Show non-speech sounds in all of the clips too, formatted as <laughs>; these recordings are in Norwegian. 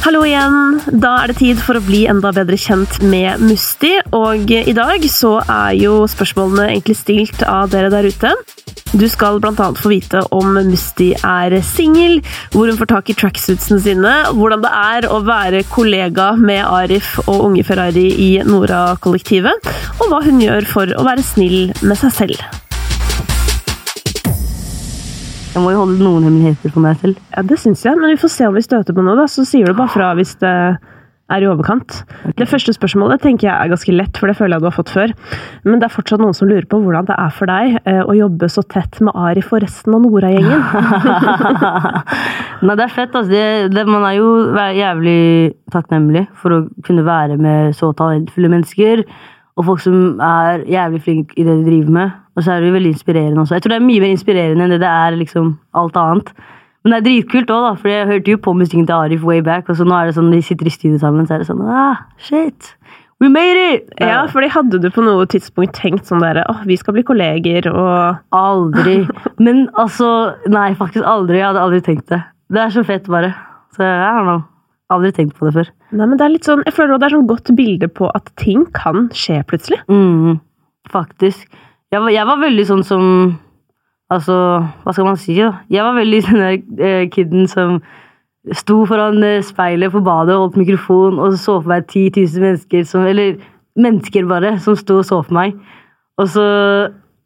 Hallo igjen! Da er det tid for å bli enda bedre kjent med Musti. Og i dag så er jo spørsmålene egentlig stilt av dere der ute. Du skal bl.a. få vite om Musti er singel, hvor hun får tak i tracksuitsene sine, hvordan det er å være kollega med Arif og Unge Ferrari i Nora-kollektivet, og hva hun gjør for å være snill med seg selv. Jeg må jo holde noen hemmeligheter for meg selv. Ja, Det syns jeg, men vi får se om vi støter på noe. da, Så sier du bare fra hvis det er i overkant. Det første spørsmålet tenker jeg er ganske lett, for det føler jeg du har fått før. Men det er fortsatt noen som lurer på hvordan det er for deg eh, å jobbe så tett med Arif og resten av Nora-gjengen. <laughs> Nei, det er fett. altså. Det, det, man er jo jævlig takknemlig for å kunne være med så talentfulle mennesker. Og folk som er jævlig flinke i det de driver med. Og så er det veldig inspirerende også. Jeg tror det er mye mer inspirerende enn det det er liksom alt annet. Men det er dritkult òg, da, for jeg hørte jo på musikken til Arif way back. Og så nå er det sånn, de sitter i studio sammen, så er det sånn ah, shit. We made it! Ja, fordi Hadde du på noe tidspunkt tenkt sånn der, åh, vi skal bli kolleger og Aldri. <laughs> Men altså Nei, faktisk aldri. Jeg hadde aldri tenkt det. Det er så fett, bare. Så jeg har aldri tenkt på det før. Nei, men det er litt sånn, Jeg føler også det er sånn godt bilde på at ting kan skje plutselig. Mm, faktisk. Jeg var, jeg var, veldig sånn som Altså, hva skal man si, da? Jeg var veldig <laughs> den der eh, kiden som sto foran eh, speilet på badet og holdt mikrofon og så for meg 10 000 mennesker som Eller mennesker, bare, som sto og så for meg. Og så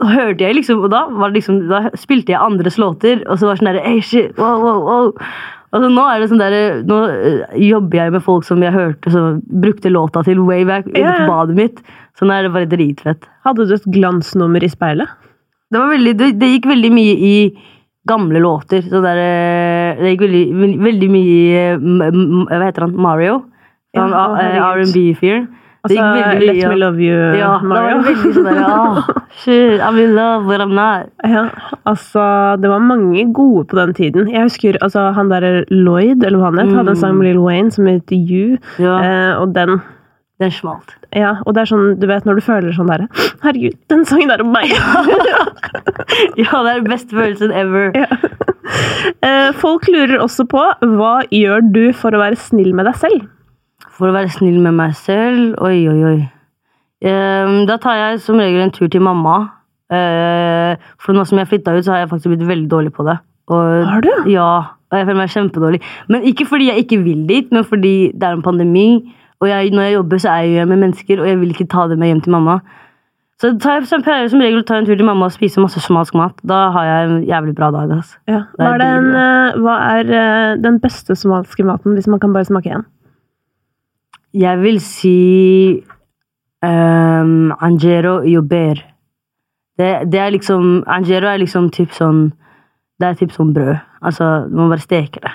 hørte jeg liksom Og da, liksom, da spilte jeg andres låter, og så var det sånn derre wow, wow, wow. Altså, nå er det sånn der, nå eh, jobber jeg med folk som jeg hørte som brukte låta til way back yeah. badet mitt. Så nå er det bare dritfett. Hadde du et glansnummer i speilet? Det, veldig, det, det gikk veldig mye i gamle låter. Så der, eh, det gikk veldig, veldig mye i Hva heter han? Mario? Ja, R&B-fyren. Altså, Let ja. me love you, ja, Mario. Det var veldig sånn oh, shit, I'm in love with I'm not. Ja, altså, det var mange gode på den tiden. Jeg husker altså, han der Lloyd, eller hva han het, mm. hadde en sang med Lill Wayne som het You, ja. eh, og den Den smalt. Ja, og det er sånn, du vet når du føler sånn derre Herregud, den sangen er om meg! <laughs> ja, det er den beste følelsen ever. Ja. Eh, folk lurer også på hva gjør du for å være snill med deg selv? For å være snill med meg selv Oi, oi, oi. Da tar jeg som regel en tur til mamma. Uh, for nå som jeg flytta ut, så har jeg faktisk blitt veldig dårlig på det. Og, har du? Ja, og jeg føler meg kjempedårlig. Men ikke fordi jeg ikke vil dit, men fordi det er en pandemi. Og jeg, når jeg jobber, så er jeg med mennesker, og jeg vil ikke ta det med hjem til mamma. Så jeg som, som regel tar en tur til mamma og spiser masse somalisk mat. Da har jeg en jævlig bra dag. Altså. Ja. Hva, er den, uh, hva er uh, den beste somaliske maten, hvis man kan bare smake én? Jeg vil si um, Angero jobber. Det, det, er liksom Angero er liksom typ sånn Det er typ sånn brød. Altså, du må bare steke det.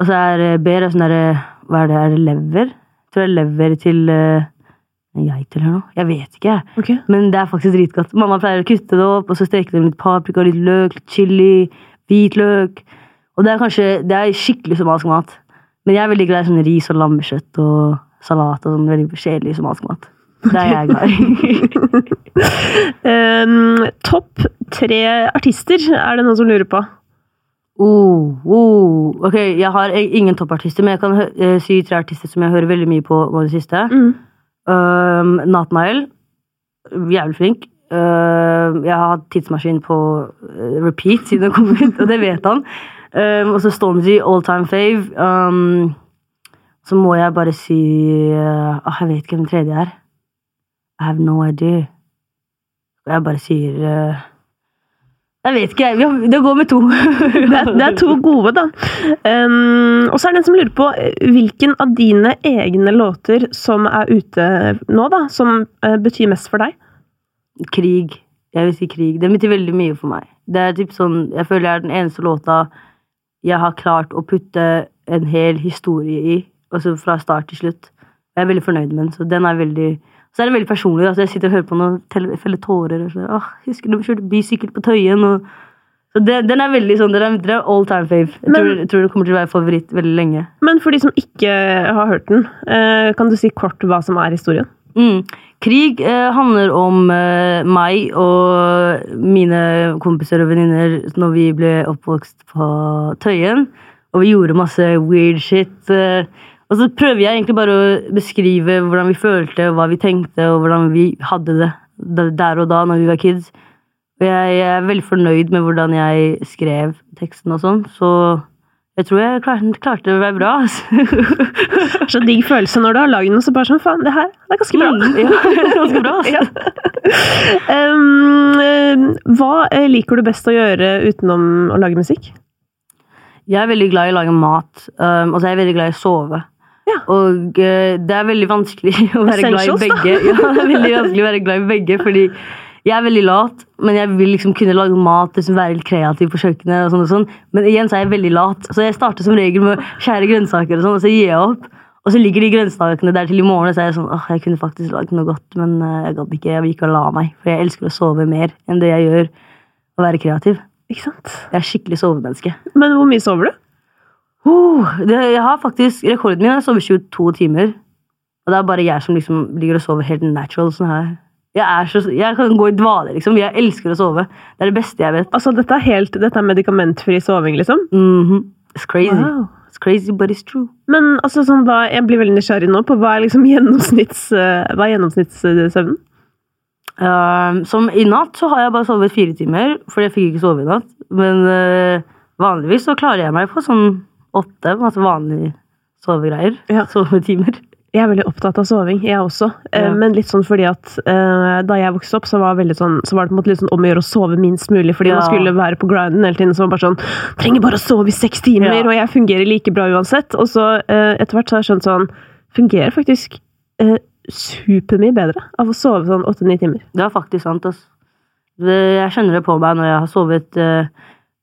Og så er eh, ber sånn derre Hva er det? Er det lever? Jeg tror det er lever til uh, geit eller noe. Jeg vet ikke. Okay. Men det er faktisk dritgodt. Mamma pleier å kutte det opp, og så steke det med litt paprika, litt løk, litt chili, hvitløk. Og det er kanskje Det er skikkelig somalisk mat. Men jeg er veldig glad i sånn ris og lammekjøtt og salat og sånn veldig kjedelig somalisk mat. Det er jeg glad i. <laughs> um, topp tre artister, er det noen som lurer på? Oh, oh. Ok, jeg har ingen toppartister, men jeg kan uh, si tre artister som jeg hører veldig mye på nå det siste. Mm. Um, Nat Jævlig flink. Uh, jeg har hatt tidsmaskin på uh, repeat siden den kom ut, og det vet han. Um, og så Stormzy, all time fave. Um, så må jeg bare si uh, Jeg vet ikke hvem den tredje er. I have no idea. Og jeg bare sier uh, Jeg vet ikke. Det går med to. <laughs> det, er, det, er, to gode, da. Um, og så er det en som lurer på hvilken av dine egne låter som er ute nå, da, som uh, betyr mest for deg? Krig. Jeg vil si krig. Den betyr veldig mye for meg. Det er typ sånn, Jeg føler jeg er den eneste låta jeg har klart å putte en hel historie i altså fra start til slutt. Jeg er veldig fornøyd med den. Så den er veldig så er det veldig personlig. Altså jeg sitter og hører på den og feller tårer. Og så, Åh, husker du vi kjørte bysykkel på Tøyen? Og, så det, den er veldig sånn, den er, all time fave. Jeg, men, tror, jeg, tror, det kommer til å være favoritt veldig lenge. Men for de som ikke har hørt den, eh, kan du si kort hva som er historien? Mm. Krig eh, handler om eh, meg og mine kompiser og venninner når vi ble oppvokst på Tøyen. Og vi gjorde masse weird shit. Eh, Og så prøver jeg egentlig bare å beskrive hvordan vi følte, hva vi tenkte, og hvordan vi hadde det der og da når vi var kids. Og jeg, er veldig fornøyd med hvordan jeg skrev teksten og sånn, så jeg tror jeg klarte, klarte å være bra. Altså. <laughs> Så digg følelse når du har lagd noe, så bare sånn faen, det her det er ganske bra. Mm, ja, <laughs> ganske bra. Altså. <laughs> Ja. Um, hva eh, liker du best å gjøre utenom å lage musikk? Jeg er veldig glad i å lage mat, um, og så er jeg veldig glad i å sove. Ja. Og uh, det er veldig vanskelig <laughs> å være glad i begge. Ja, det er veldig vanskelig å være glad i begge, fordi jeg er veldig lat, men jeg vil liksom kunne lage mat, liksom være litt kreativ på kjøkkenet. og sånn og sånn. Men igjen så er jeg veldig lat, så jeg starter som regel med å skjære grønnsaker, og sånn, og så gir jeg opp. Og så ligger de grønnsakene der til i morgen, og så er jeg sånn åh, jeg kunne faktisk lagd noe godt, men eh, jeg gadd ikke. Jeg vil ikke la meg, for jeg elsker å sove mer enn det jeg gjør å være kreativ. Ikke sant? Jeg er skikkelig sovemenneske. Men hvor mye sover du? Oh, det, jeg har faktisk, Rekorden min er å sove 22 timer. Og det er bare jeg som liksom ligger og sover helt natural. sånn her. Jeg, så, jeg kan gå i dvale, liksom. Jeg elsker å sove. Det er det beste jeg vet. Altså, dette er helt, dette er medikamentfri soving, liksom? Mhm. It's crazy. Wow. It's crazy, but it's true. Men altså, sånn, hva, jeg blir veldig nysgjerrig nå på hva er liksom gjennomsnitts, eh, hva er gjennomsnittssøvnen? Uh, som I natt så har jeg bare sovet fire timer, fordi jeg fikk ikke sove i natt. Men uh, vanligvis så klarer jeg meg på sånn åtte. Masse vanlige sovegreier. Ja. Sovetimer. Jeg er veldig opptatt av soving, jeg også. Eh, Ja. Men litt sånn fordi at uh, da jeg vokste opp, så var, sånn, så var det på en måte litt sånn om å gjøre å sove minst mulig, fordi Ja. man skulle være på grinden hele tiden. Så var det bare sånn Trenger bare å sove i seks timer, Ja. og jeg fungerer like bra uansett. Og så uh, etter hvert så har jeg skjønt sånn Fungerer faktisk uh, supermye bedre av å sove sånn åtte-ni timer. Det er faktisk sant. Det, jeg kjenner det på meg når jeg har sovet eh,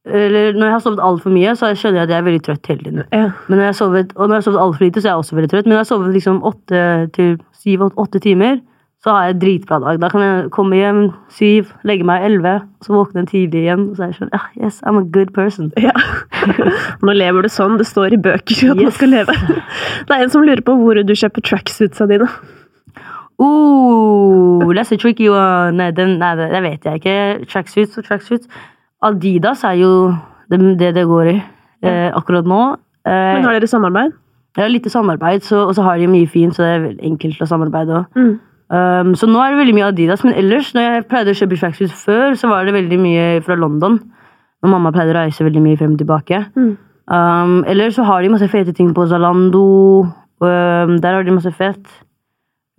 Eller når jeg har sovet altfor mye, så skjønner jeg at jeg er veldig trøtt hele tiden. Ja. Men når jeg har sovet, og når jeg har sovet altfor lite, så er jeg også veldig trøtt. Men når jeg har sovet liksom åtte til syv, åtte, timer, så har jeg en dritbra dag. Da kan jeg komme hjem syv, legge meg elleve, så våkne tidlig igjen. Og så er jeg sånn, ah, yes, I'm a good person. Ja. <laughs> Nå lever du sånn. Det står i bøker at man skal leve. Det er en som lurer på hvor du kjøper tracksuitsa dine. Ooh, that's a tricky one. Nei, den, nei, det det vet jeg ikke. Tracksuits og tracksuits. Adidas er jo det det, det går i eh, akkurat nå. Eh, Men har dere samarbeid? Ja, lite samarbeid, så, og så har de mye fint, så det er enkelt å samarbeide òg. Mm. Um, så nå er det veldig mye Adidas, men ellers, når jeg pleide å kjøpe tracksuits før, så var det veldig mye fra London. Når mamma pleide å reise veldig mye frem og tilbake. Mm. Um, eller så har de masse fete ting på Zalando. Um, der har de masse fett.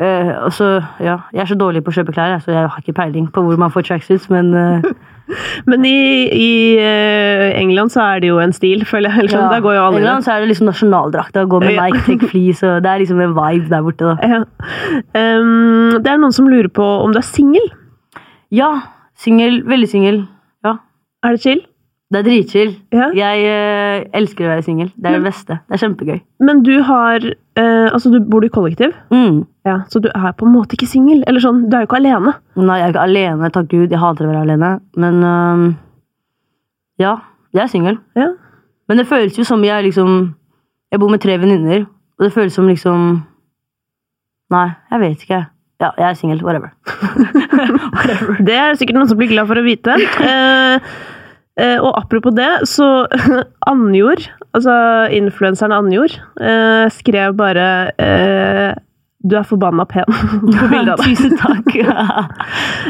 Uh, og så, ja, Jeg er så dårlig på å kjøpe klær, så jeg har ikke peiling på hvor man får tracksuits, men eh, <laughs> Men i, i eh, England så er det jo en stil, føler jeg. Sånn, ja. I England så er det liksom nasjonaldrakt. Gå med Nike Tech Fleece, og det er liksom en vibe der borte. <laughs> Ja. Um, det er noen som lurer på om du er singel. Ja, singel. Veldig singel. Ja. Er det chill? Det er dritchill. Ja. Jeg eh, elsker å være singel. Det er det beste. Det er kjempegøy. Men du har eh, Altså, du bor i kollektiv? Mm. Ja, Så du er på en måte ikke singel? Eller sånn, du er jo ikke alene. Nei, jeg er ikke alene, takk Gud. Jeg hater å være alene. Men øhm, ja, jeg er singel. Ja. Men det føles jo som jeg liksom Jeg bor med tre venninner, og det føles som liksom Nei, jeg vet ikke. Ja, jeg er singel. <laughs> <laughs> Whatever. Det er sikkert noen som blir glad for å vite. <laughs> Eh, og apropos det, så <laughs> Annjord, altså influenseren Annjord, eh, skrev bare eh, Du er forbanna pen <laughs> på bildet av deg. Tusen takk. <laughs>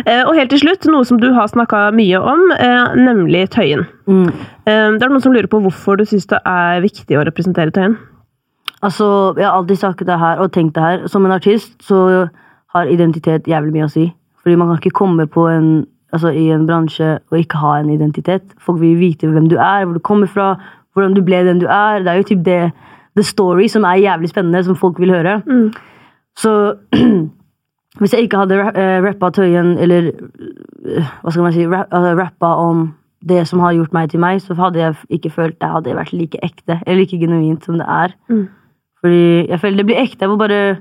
Eh, og helt til slutt, noe som du har snakka mye om, eh, nemlig Tøyen. mm. Eh, det er noen som lurer på hvorfor du syns det er viktig å representere Tøyen. Altså, Jeg har alltid sagt det her og tenkt det her. Som en artist så har identitet jævlig mye å si. Fordi man kan ikke komme på en, altså, i en bransje og ikke ha en identitet. Folk vil vite hvem du er, hvor du kommer fra, hvordan du ble den du er. Det er jo typ det the story som er jævlig spennende, som folk vil høre. Mm. Så <clears throat> hvis jeg ikke hadde eh, rappa Tøyen, eller eh, hva skal man si, altså, rappa om det som har gjort meg til meg, så hadde jeg ikke følt det hadde vært like ekte eller like genuint som det er. Mm. Fordi jeg føler det blir ekte. Jeg må bare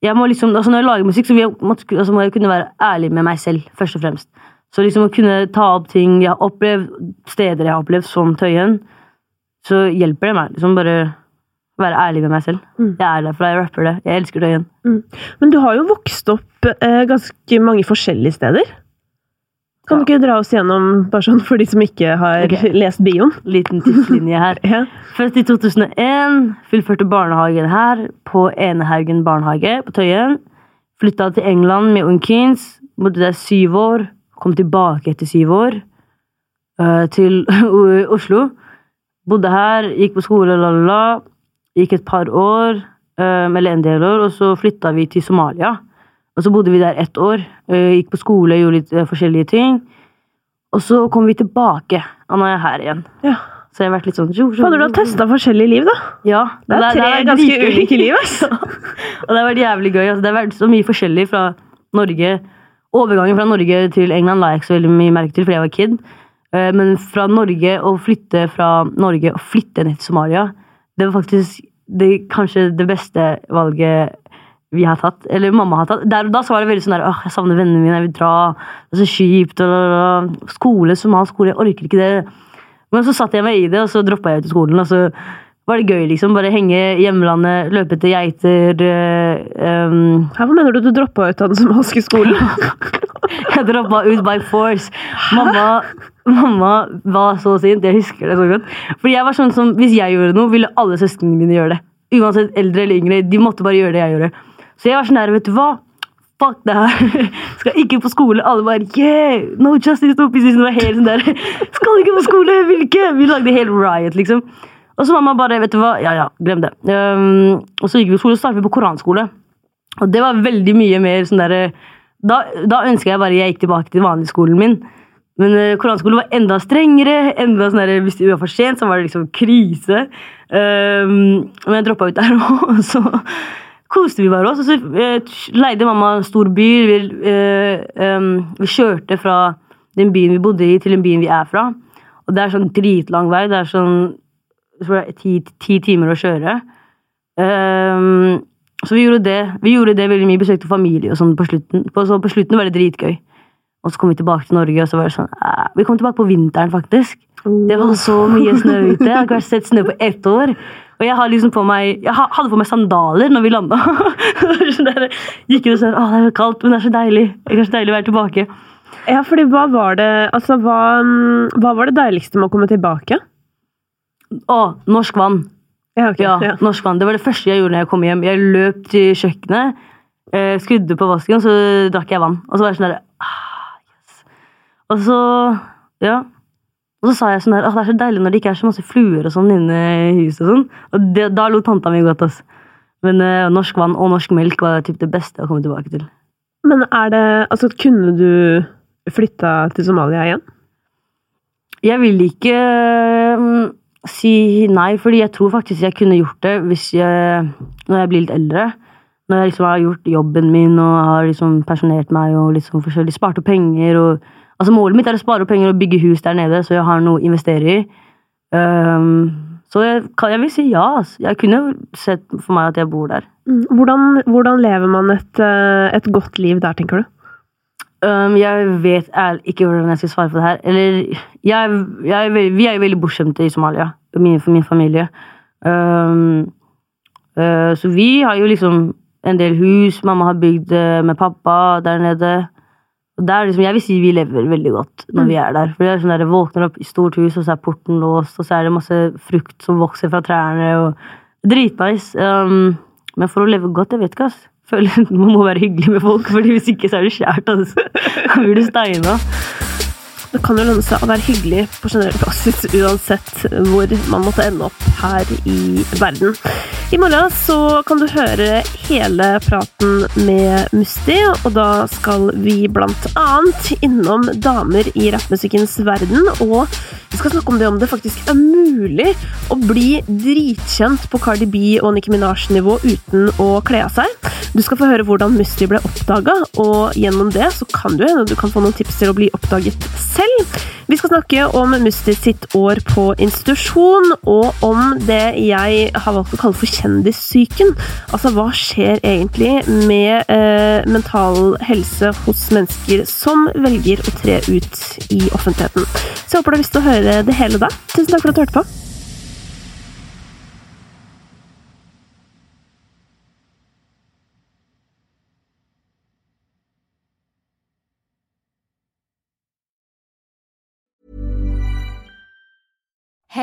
jeg må liksom, altså Når jeg lager musikk, så jeg, altså må jeg kunne være ærlig med meg selv, først og fremst. Så liksom å kunne ta opp ting jeg har opplevd, steder jeg har opplevd, som Tøyen, så hjelper det meg. liksom Bare være ærlig med meg selv. Mm. Jeg er derfra, jeg rapper det. Jeg elsker Tøyen. Men du har jo vokst opp eh, ganske mange forskjellige steder. Kan du ikke dra oss gjennom, bare sånn for de som ikke har okay. <laughs> lest bioen? Liten tidslinje her. <laughs> Ja. Født i 2001, fullførte barnehagen her på Enehaugen barnehage på Tøyen. Flytta til England med Ung Keens, bodde der syv år. Kom tilbake etter syv år eh, til <laughs> Oslo. Bodde her, gikk på skole, la, la, la. Gikk et par år, eh, eller en del år, og så flytta vi til Somalia. Og så bodde vi der ett år. eh, gikk på skole, gjorde litt forskjellige ting. Og så kom vi tilbake, og nå er jeg her igjen. ja. Så jeg har vært litt sånn Fader, du har testa forskjellige liv, da. Ja. Det er tre vært ganske ulike liv, altså. <laughs> og det har vært jævlig gøy. Altså, det har vært så mye forskjellig fra Norge. Overgangen fra Norge til England la jeg ikke så veldig mye merke til, fordi jeg var kid. Eh, Men fra Norge å flytte fra Norge og flytte ned til Somalia, det var faktisk det, kanskje det beste valget vi har tatt. Eller mamma har tatt. Der og da så var det veldig sånn der, åh, jeg savner vennene mine, jeg vil dra. Det er så kjipt. Og, skole, somalsk skole, jeg orker ikke det. Men så satte jeg meg i det, og så droppa jeg ut av skolen. Og så var det gøy, liksom. Bare henge i hjemlandet, løpe etter geiter. eh, um, Her, mener du du droppa ut av den somaliske skolen? <laughs> jeg droppa ut by force. Mamma, mamma var så sint. Jeg husker det så godt. Fordi jeg var sånn som, Hvis jeg gjorde noe, ville alle søsknene mine gjøre det. Uansett eldre eller yngre. De måtte bare gjøre det jeg gjorde. Så jeg var sånn der, vet du hva? Fuck det her. <laughs> Skal ikke på skole. Alle bare yeah, no justice, no peace. Det var helt sånn der. <laughs> Skal ikke på skole, vil ikke. Vi lagde helt riot, liksom. Og så mamma bare, vet du hva, ja ja, glem det. Um, og så gikk vi på skole, og startet vi på koranskole. Og det var veldig mye mer sånn derre da, da ønska jeg bare jeg gikk tilbake til vanligskolen min. Men uh, koranskolen var enda strengere. enda sånn der, Hvis det var for sent, så var det liksom krise. Um, men jeg droppa ut der <laughs> òg, og så koste vi bare oss. Og så uh, leide mamma en stor bil. Vi, uh, um, vi kjørte fra den byen vi bodde i, til den byen vi er fra. Og det er sånn dritlang vei. Det er sånn jeg tror det er ti, ti timer å kjøre. Um, så vi gjorde det Vi gjorde det veldig mye, besøkte familie og sånn på slutten. På, så på slutten var det dritgøy. Og så kom vi tilbake til Norge, og så var det sånn eh, Vi kom tilbake på vinteren, faktisk. Det var så mye snø <laughs> ute. Jeg har ikke sett snø på ett år. Og jeg, har liksom på meg, jeg hadde på meg sandaler når vi landa. <laughs> sånn gikk jo sa å, det er kaldt, men det er så deilig. Det er så deilig å være tilbake. Ja, fordi hva var det Altså, hva, hva var det deiligste med å komme tilbake? Å, norsk vann. Ja, okay, Ja, Ja. norsk vann. Det var det første jeg gjorde når jeg kom hjem. Jeg løp til kjøkkenet, eh, skrudde på vasken, så drakk jeg vann. Og så var jeg sånn der ah, yes. Og så Ja. Og så sa jeg sånn der, «Åh, det er så deilig når det ikke er så masse fluer og sånn inne i huset. og sånn. Og det, da lo tanta mi godt. ass. Men eh, norsk vann og norsk melk var typ det beste å komme tilbake til. Men er det Altså, kunne du flytta til Somalia igjen? Jeg vil ikke mm, si nei, fordi jeg tror faktisk jeg kunne gjort det hvis jeg, når jeg blir litt eldre. Når jeg liksom har gjort jobben min og har liksom pensjonert meg og liksom forskjellig spart opp penger. Og, altså Målet mitt er å spare opp penger og bygge hus der nede, så jeg har noe å investere i. Um, så jeg, jeg vil si ja. Jeg kunne sett for meg at jeg bor der. Mm. Hvordan, hvordan lever man et, eh, et godt liv der, tenker du? Um, jeg vet ærlig ikke hvordan jeg skal svare på det her. Eller, jeg, jeg vi er jo veldig bortskjemte i Somalia, min, for min familie. Um, uh, så vi har jo liksom en del hus mamma har bygd uh, med pappa der nede. Liksom, jeg vil si vi lever veldig godt når vi er der. For det er sånn der, jeg Våkner opp i stort hus, og så er porten låst, og så er det masse frukt som vokser fra trærne. og Dritnice. Um, men for å leve godt, jeg vet ikke, ass. Føler Man må være hyggelig med folk, Fordi hvis ikke så er det skjært. Altså. Da blir du steina. Det kan jo lønne seg å være hyggelig på generell basis uansett hvor man måtte ende opp her i verden. I morgen så kan du høre hele praten med Musti, og da skal vi blant annet innom damer i rappmusikkens verden, og vi skal snakke om det om det faktisk er mulig å bli dritkjent på Cardi B og Nicki Minaj-nivå uten å kle av seg. Du skal få høre hvordan Musti ble oppdaga, og gjennom det så kan du du kan få noen tips til å bli oppdaget selv. Vi skal snakke om Musti sitt år på institusjon, og om det jeg har valgt å kalle for kjendissyken. Altså, hva skjer egentlig med eh, mental helse hos mennesker som velger å tre ut i offentligheten? Så jeg håper du har lyst til å høre det hele da. Tusen takk for at du hørte på.